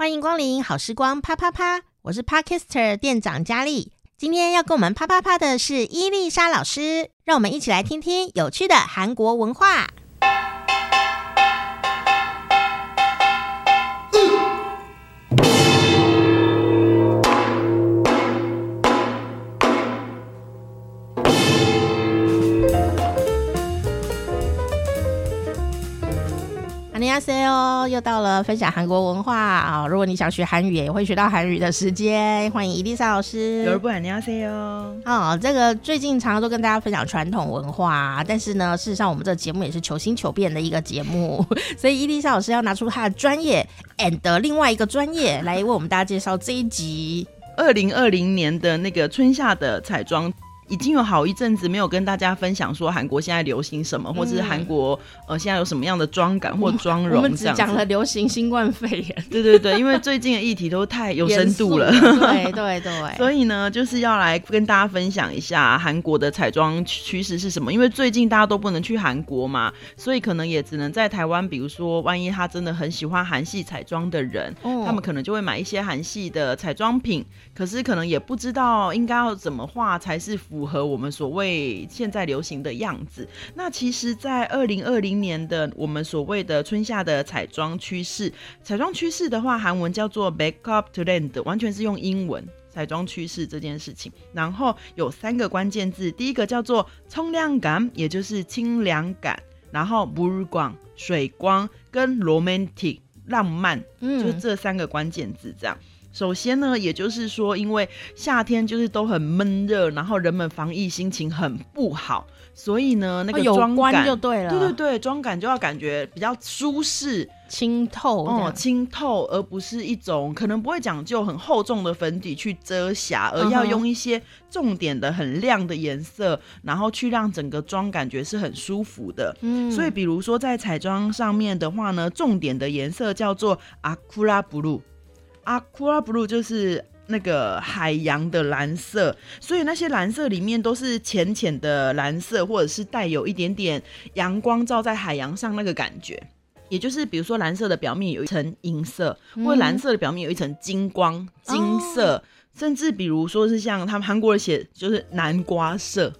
欢迎光临好时光啪啪啪，我是 Parkister 店长佳丽。今天要跟我们啪啪啪的是伊丽莎老师，让我们一起来听听有趣的韩国文化。c 哦又到了分享韩国文化。啊如果你想学韩语也会学到韩语的时间欢迎伊丽莎老师。有人不喊你要 c 哦啊这个最近常常都跟大家分享传统文化但是呢事实上我们这节目也是求新求变的一个节目。所以伊丽莎老师要拿出她的专业 and 另外一个专业来为我们大家介绍这一集。二零二零年的那个春夏的彩妆已经有好一阵子没有跟大家分享说韩国现在流行什么，嗯、或者是韩国呃现在有什么样的妆感或妆容。我们只讲了流行新冠肺炎。对对对，因为最近的议题都太有深度了。对 对对。所以呢，就是要来跟大家分享一下韩国的彩妆趋势是什么。因为最近大家都不能去韩国嘛，所以可能也只能在台湾。比如说，万一他真的很喜欢韩系彩妆的人，哦、他们可能就会买一些韩系的彩妆品。可是可能也不知道应该要怎么画才是符。符合我们所谓现在流行的样子。那其实在二零二零年的我们所谓的春夏的彩妆趋势彩妆趋势的话韩文叫做 make up to end 完全是用英文彩妆趋势这件事情。然后有三个关键字第一个叫做冲凉感也就是清凉感然后不如广水光跟 romantic 浪漫就是这三个关键字这样。首先呢，也就是说，因为夏天就是都很闷热，然后人们防疫心情很不好，所以呢，那个妆感、哦、就对了，对对对，妆感就要感觉比较舒适、清透哦，清透，而不是一种可能不会讲究很厚重的粉底去遮瑕，而要用一些重点的很亮的颜色，嗯、然后去让整个妆感觉是很舒服的。嗯，所以比如说在彩妆上面的话呢，重点的颜色叫做阿库拉布鲁。Aqua blue 就是那个海洋的蓝色，所以那些蓝色里面都是浅浅的蓝色，或者是带有一点点阳光照在海洋上那个感觉。也就是比如说蓝色的表面有一层银色，嗯、或者蓝色的表面有一层金光、金色，哦、甚至比如说是像他们韩国人写就是南瓜色。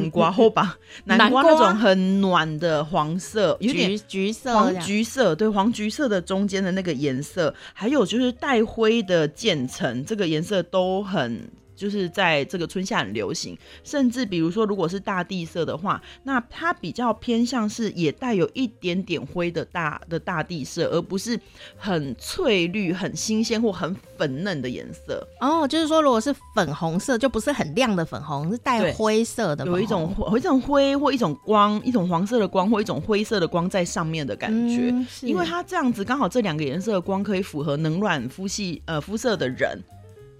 南瓜后吧，南瓜那种很暖的黄色，有点橘色，黄橘色，对，黄橘色的中间的那个颜色，还有就是带灰的渐层，这个颜色都很。就是在这个春夏很流行，甚至比如说，如果是大地色的话，那它比较偏向是也带有一点点灰的大的大地色，而不是很翠绿、很新鲜或很粉嫩的颜色。哦，就是说，如果是粉红色，就不是很亮的粉红，是带灰色的，有一种有一种灰或一种光，一种黄色的光或一种灰色的光在上面的感觉。嗯，因为它这样子刚好这两个颜色的光可以符合冷暖肤系呃肤色的人。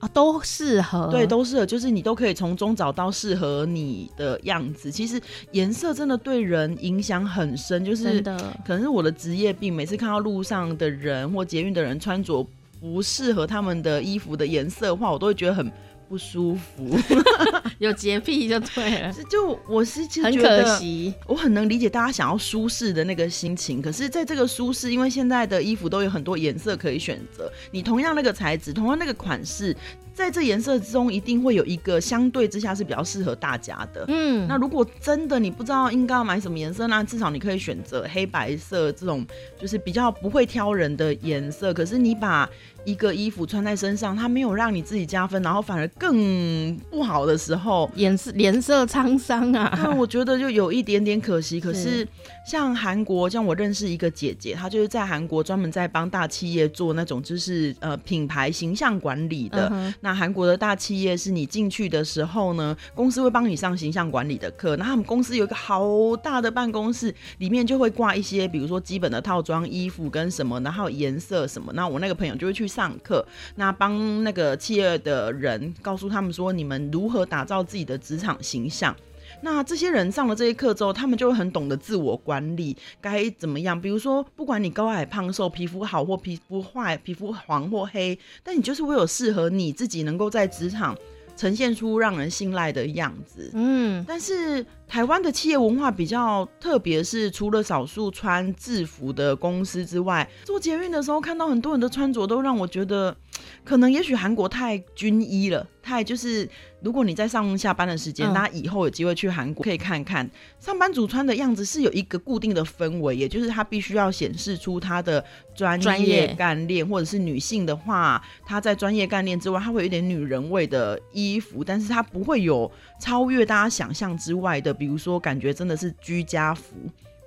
啊，都适合，对，都适合，就是你都可以从中找到适合你的样子。其实颜色真的对人影响很深，就是可能是我的职业病，每次看到路上的人或捷运的人穿着不适合他们的衣服的颜色的话，我都会觉得很不舒服，有洁癖就对了。就我是其实很可惜，我很能理解大家想要舒适的那个心情。可是，在这个舒适，因为现在的衣服都有很多颜色可以选择，你同样那个材质，同样那个款式。在这颜色之中，一定会有一个相对之下是比较适合大家的。嗯，那如果真的你不知道应该要买什么颜色，那至少你可以选择黑白色这种，就是比较不会挑人的颜色。可是你把一个衣服穿在身上，它没有让你自己加分，然后反而更不好的时候，颜色脸色沧桑啊。那我觉得就有一点点可惜。可是像韩国，像我认识一个姐姐，她就是在韩国专门在帮大企业做那种就是呃品牌形象管理的。嗯那韩国的大企业是你进去的时候呢，公司会帮你上形象管理的课。那他们公司有一个好大的办公室，里面就会挂一些，比如说基本的套装衣服跟什么，然后颜色什么。那我那个朋友就会去上课，那帮那个企业的人告诉他们说，你们如何打造自己的职场形象。那这些人上了这些课之后，他们就会很懂得自我管理，该怎么样？比如说，不管你高矮胖瘦，皮肤好或皮肤坏，皮肤黄或黑，但你就是会有适合你自己能够在职场呈现出让人信赖的样子。嗯，但是台湾的企业文化比较特别，是除了少数穿制服的公司之外，做捷运的时候看到很多人的穿着都让我觉得，可能也许韩国太军医了，太就是。如果你在上下班的时间，大家以后有机会去韩国可以看看上班族穿的样子是有一个固定的氛围，也就是他必须要显示出他的专业干练，或者是女性的话，她在专业干练之外，她会有点女人味的衣服，但是她不会有超越大家想象之外的，比如说感觉真的是居家服。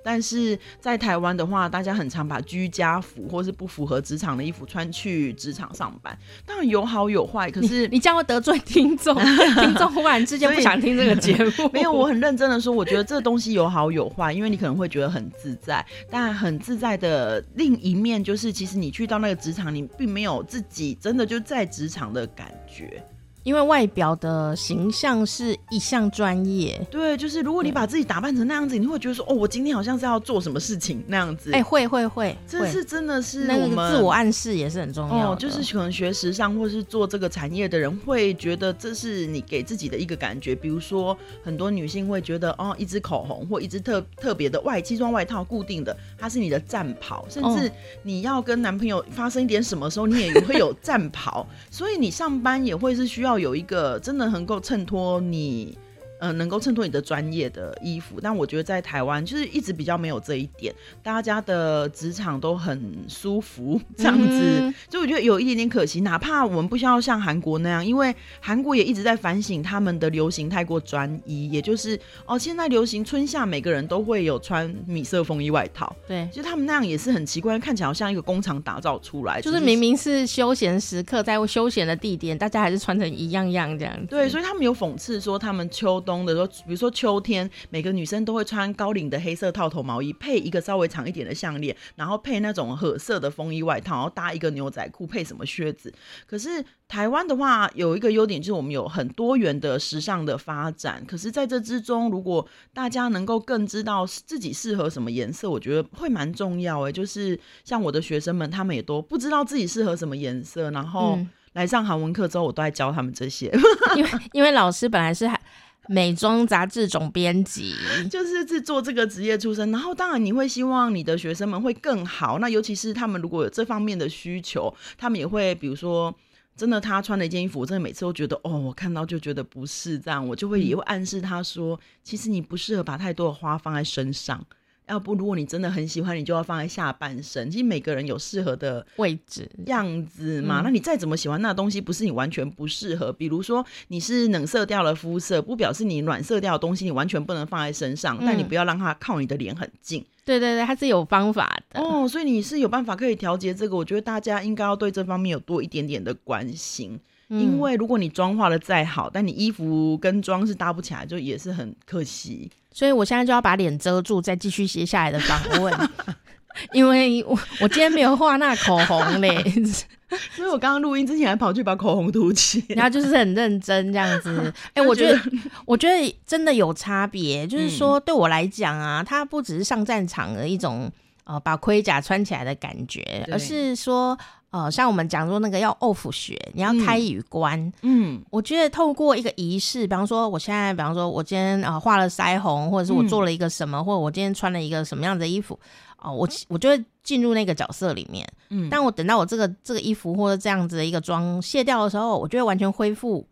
但是在台湾的话，大家很常把居家服或是不符合职场的衣服穿去职场上班，当然有好有坏。可是你将会得罪听众，听众忽然之间不想听这个节目。没有，我很认真的说，我觉得这东西有好有坏，因为你可能会觉得很自在，但很自在的另一面就是，其实你去到那个职场，你并没有自己真的就在职场的感觉。因为外表的形象是一项专业，对，就是如果你把自己打扮成那样子，你会觉得说，哦，我今天好像是要做什么事情那样子。哎、欸，会会会，这是真的是那个自我暗示也是很重要。哦，就是可能学时尚或是做这个产业的人会觉得这是你给自己的一个感觉。比如说，很多女性会觉得，哦，一支口红或一支特特别的外西装外套固定的，它是你的战袍，甚至你要跟男朋友发生一点什么时候，你也会有战袍，所以你上班也会是需要。有一个真的能够衬托你。嗯、呃，能够衬托你的专业的衣服，但我觉得在台湾就是一直比较没有这一点，大家的职场都很舒服这样子，嗯、就我觉得有一点点可惜。哪怕我们不需要像韩国那样，因为韩国也一直在反省他们的流行太过专一，也就是哦，现在流行春夏每个人都会有穿米色风衣外套，对，就他们那样也是很奇怪，看起来好像一个工厂打造出来，就是明明是休闲时刻，在休闲的地点，大家还是穿成一样样这样子。对，所以他们有讽刺说他们秋冬。的时候，比如说秋天，每个女生都会穿高领的黑色套头毛衣，配一个稍微长一点的项链，然后配那种褐色的风衣外套，然后搭一个牛仔裤，配什么靴子。可是台湾的话，有一个优点就是我们有很多元的时尚的发展。可是在这之中，如果大家能够更知道自己适合什么颜色，我觉得会蛮重要诶。就是像我的学生们，他们也都不知道自己适合什么颜色，然后来上韩文课之后，我都在教他们这些。嗯、因为因为老师本来是还。美妆杂志总编辑 就是制作这个职业出身，然后当然你会希望你的学生们会更好，那尤其是他们如果有这方面的需求，他们也会比如说，真的他穿了一件衣服，我真的每次都觉得哦，我看到就觉得不是这样，我就会也会暗示他说，其实你不适合把太多的花放在身上。要不，如果你真的很喜欢，你就要放在下半身。其实每个人有适合的位置、样子嘛。嗯、那你再怎么喜欢那东西，不是你完全不适合。比如说，你是冷色调的肤色，不表示你暖色调的东西你完全不能放在身上。嗯、但你不要让它靠你的脸很近。对对对，它是有方法的哦。所以你是有办法可以调节这个。我觉得大家应该要对这方面有多一点点的关心。嗯、因为如果你妆化的再好，但你衣服跟妆是搭不起来，就也是很可惜。所以我现在就要把脸遮住，再继续接下来的访问，因为我我今天没有画那口红嘞，所以我刚刚录音之前还跑去把口红涂起，然后就是很认真这样子。哎、欸，我觉得我觉得真的有差别，就是说对我来讲啊，它不只是上战场的一种呃把盔甲穿起来的感觉，而是说。呃，像我们讲说那个要 off 学，你要开与关。嗯，嗯，我觉得透过一个仪式，比方说我现在，比方说我今天呃画了腮红，或者是我做了一个什么，嗯、或者我今天穿了一个什么样的衣服，哦、呃，我我就会进入那个角色里面。嗯，但我等到我这个这个衣服或者这样子的一个妆卸掉的时候，我就会完全恢复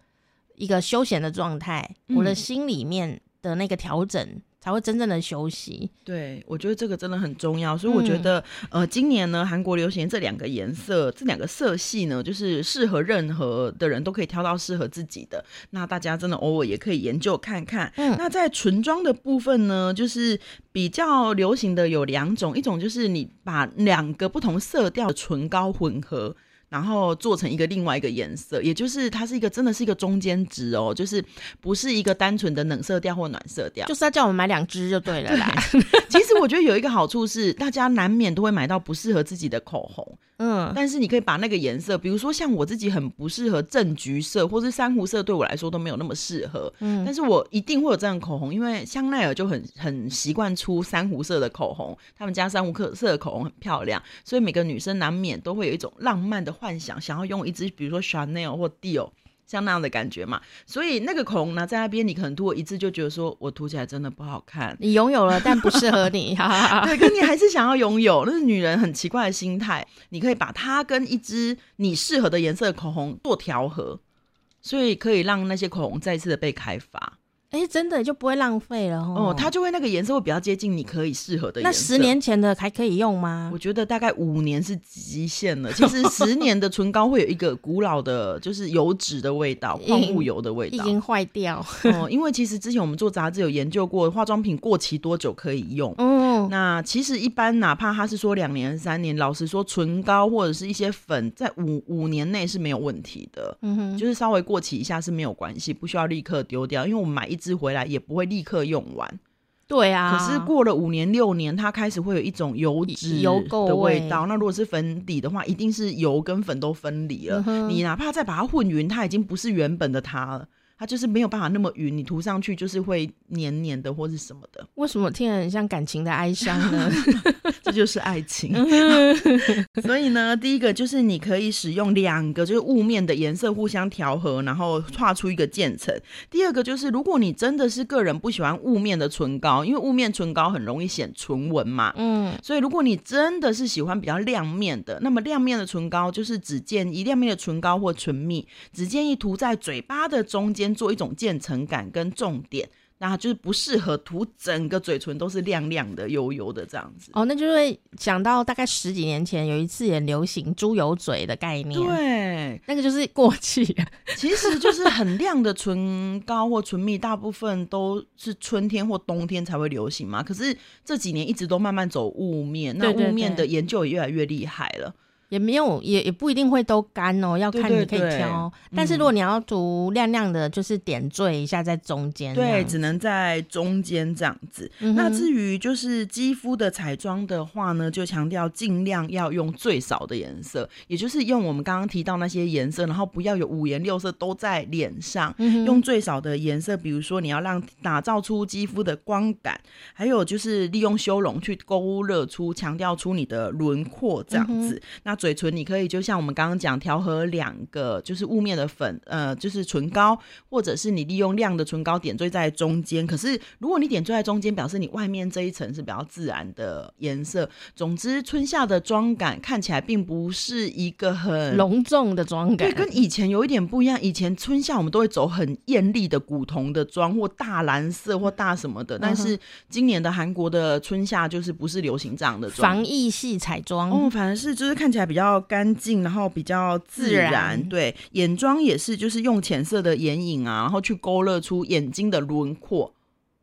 一个休闲的状态，嗯、我的心里面的那个调整。才会真正的休息。对，我觉得这个真的很重要。所以我觉得，嗯、呃，今年呢，韩国流行这两个颜色，这两个色系呢，就是适合任何的人都可以挑到适合自己的。那大家真的偶尔也可以研究看看。嗯，那在唇妆的部分呢，就是比较流行的有两种，一种就是你把两个不同色调的唇膏混合。然后做成一个另外一个颜色，也就是它是一个真的是一个中间值哦，就是不是一个单纯的冷色调或暖色调，就是要叫我们买两支就对了啦。其实我觉得有一个好处是，大家难免都会买到不适合自己的口红。嗯，但是你可以把那个颜色，比如说像我自己很不适合正橘色，或是珊瑚色，对我来说都没有那么适合。嗯，但是我一定会有这样的口红，因为香奈儿就很很习惯出珊瑚色的口红，他们家珊瑚色的口红很漂亮，所以每个女生难免都会有一种浪漫的幻想，想要用一支比如说 Chanel 或 Dior 像那样的感觉嘛。所以那个口红呢，在那边你可能涂过一次就觉得说我涂起来真的不好看。你拥有了，但不适合你。对，可你还是想要拥有，那是女人很奇怪的心态。你可以把它跟一支你适合的颜色的口红做调和，所以可以让那些口红再次的被开发。哎、欸，真的就不会浪费了哦。它就会那个颜色会比较接近你可以适合的颜色。那十年前的还可以用吗？我觉得大概五年是极限了。其实 十年的唇膏会有一个古老的，就是油脂的味道，矿物油的味道，已经坏掉。哦，因为其实之前我们做杂志有研究过，化妆品过期多久可以用。嗯，那其实一般哪怕他是说两年、三年，老实说，唇膏或者是一些粉，在五五年内是没有问题的。嗯哼，就是稍微过期一下是没有关系，不需要立刻丢掉，因为我们买一。支回来也不会立刻用完，对啊。可是过了五年六年，它开始会有一种油脂油垢的味道。那如果是粉底的话，一定是油跟粉都分离了。嗯、你哪怕再把它混匀，它已经不是原本的它了。它就是没有办法那么匀，你涂上去就是会黏黏的或是什么的。为什么听着很像感情的哀伤呢？这就是爱情。所以呢，第一个就是你可以使用两个就是雾面的颜色互相调和，然后画出一个渐层。第二个就是如果你真的是个人不喜欢雾面的唇膏，因为雾面唇膏很容易显唇纹嘛。嗯。所以如果你真的是喜欢比较亮面的，那么亮面的唇膏就是只建议亮面的唇膏或唇蜜，只建议涂在嘴巴的中间。做一种渐层感跟重点，那它就是不适合涂整个嘴唇都是亮亮的、油油的这样子。哦，那就会想到大概十几年前有一次也流行猪油嘴的概念，对，那个就是过气。其实就是很亮的唇膏或唇蜜，大部分都是春天或冬天才会流行嘛。可是这几年一直都慢慢走雾面，那雾面的研究也越来越厉害了。也没有，也也不一定会都干哦，要看你可以挑。但是如果你要涂亮亮的，就是点缀一下在中间。对，只能在中间这样子。嗯、那至于就是肌肤的彩妆的话呢，就强调尽量要用最少的颜色，也就是用我们刚刚提到那些颜色，然后不要有五颜六色都在脸上，嗯，用最少的颜色。比如说你要让打造出肌肤的光感，还有就是利用修容去勾勒出、强调出你的轮廓这样子。嗯、那嘴唇你可以就像我们刚刚讲，调和两个就是雾面的粉，呃，就是唇膏，或者是你利用亮的唇膏点缀在中间。可是如果你点缀在中间，表示你外面这一层是比较自然的颜色。总之，春夏的妆感看起来并不是一个很隆重的妆感，对，跟以前有一点不一样。以前春夏我们都会走很艳丽的古铜的妆，或大蓝色或大什么的。但是今年的韩国的春夏就是不是流行这样的妆，防疫系彩妆哦，反而是就是看起来比较干净，然后比较自然，自然。对，眼妆也是，就是用浅色的眼影啊，然后去勾勒出眼睛的轮廓。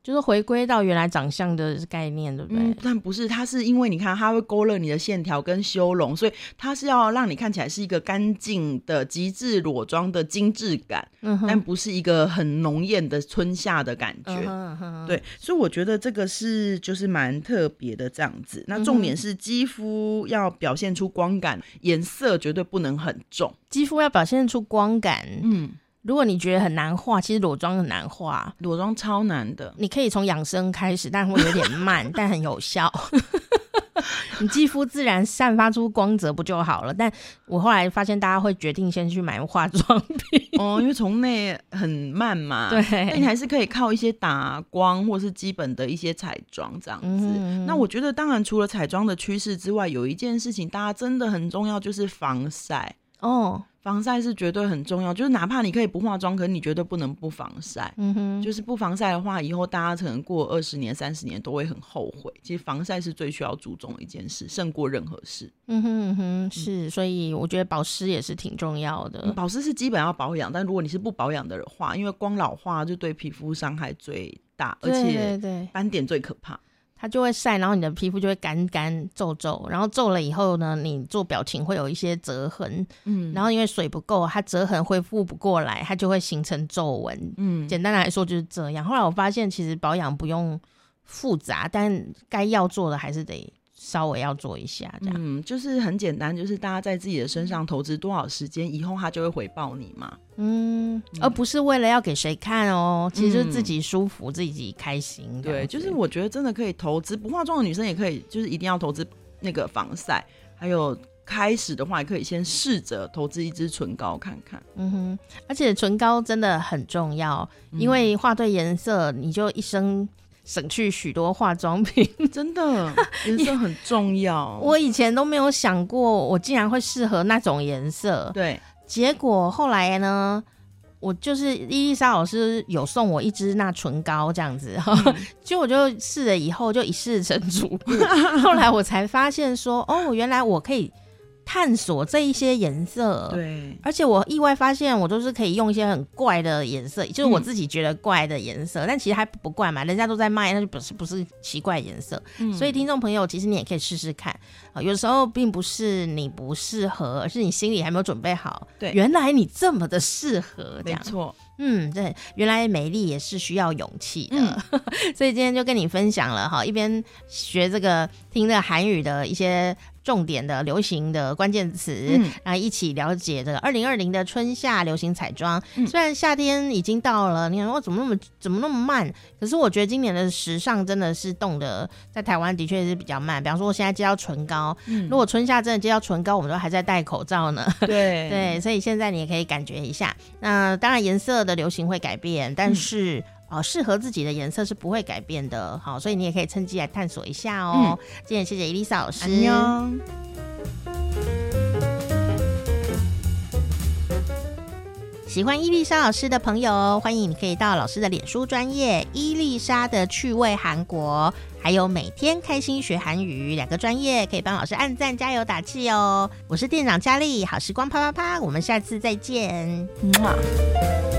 就是回归到原来长相的概念，对不对？嗯，但不是，它是因为你看，它会勾勒你的线条跟修容，所以它是要让你看起来是一个干净的极致裸妆的精致感，嗯，但不是一个很浓艳的春夏的感觉。嗯，对，所以我觉得这个是就是蛮特别的这样子。那重点是肌肤要表现出光感，颜色绝对不能很重。肌肤要表现出光感，嗯。如果你觉得很难画，其实裸妆很难画，裸妆超难的。你可以从养生开始，但会有点慢，但很有效。你肌肤自然散发出光泽不就好了？但我后来发现，大家会决定先去买化妆品哦，因为从内很慢嘛。对，那你还是可以靠一些打光或是基本的一些彩妆这样子。嗯。那我觉得，当然除了彩妆的趋势之外，有一件事情大家真的很重要，就是防晒哦。防晒是绝对很重要，就是哪怕你可以不化妆，可是你绝对不能不防晒。嗯哼，就是不防晒的话，以后大家可能过二十年、三十年都会很后悔。其实防晒是最需要注重的一件事，胜过任何事。嗯哼嗯哼，是，所以我觉得保湿也是挺重要的。嗯，保湿是基本要保养，但如果你是不保养的话，因为光老化就对皮肤伤害最大，而且斑点最可怕。它就会晒，然后你的皮肤就会干干皱皱，然后皱了以后呢，你做表情会有一些折痕，嗯，然后因为水不够，它折痕恢复不过来，它就会形成皱纹，嗯，简单来说就是这样。后来我发现其实保养不用复杂，但该要做的还是得。稍微要做一下，这样，嗯，就是很简单，就是大家在自己的身上投资多少时间，以后他就会回报你嘛，嗯，嗯，而不是为了要给谁看哦，其实自己舒服、嗯、自己开心。对，就是我觉得真的可以投资，不化妆的女生也可以，就是一定要投资那个防晒，还有。开始的话，也可以先试着投资一支唇膏看看。嗯哼，而且唇膏真的很重要，嗯、因为画对颜色，你就一生省去许多化妆品。真的，颜色很重要。我以前都没有想过，我竟然会适合那种颜色。对，结果后来呢？我就是伊丽莎老师有送我一支那唇膏这样子，嗯、就我就试了以后就一试成主顾，后来我才发现说，哦，原来我可以。探索这一些颜色，对，而且我意外发现，我都是可以用一些很怪的颜色，就是我自己觉得怪的颜色，嗯、但其实还不怪嘛，人家都在卖，那就不是不是奇怪颜色。嗯、所以听众朋友，其实你也可以试试看啊，有时候并不是你不适合，而是你心里还没有准备好。对，原来你这么的适合，这样，没错。嗯，对，原来美丽也是需要勇气的，嗯、所以今天就跟你分享了哈，一边学这个听这个韩语的一些。重点的流行的关键词，嗯、然后一起了解这个二零二零的春夏流行彩妆。嗯、虽然夏天已经到了，你看我怎么那么怎么那么慢？可是我觉得今年的时尚真的是动的，在台湾的确是比较慢。比方说，我现在接到唇膏，嗯、如果春夏真的接到唇膏，我们都还在戴口罩呢。对对，所以现在你也可以感觉一下。那当然颜色的流行会改变，但是。嗯哦，适合自己的颜色是不会改变的，好，所以你也可以趁机来探索一下哦。嗯、今天谢谢伊丽莎老师。喜欢伊丽莎老师的朋友，欢迎你可以到老师的脸书专业伊丽莎的趣味韩国，还有每天开心学韩语两个专业，可以帮老师按赞加油打气哦。我是店长佳丽，好时光啪啪啪，我们下次再见。嗯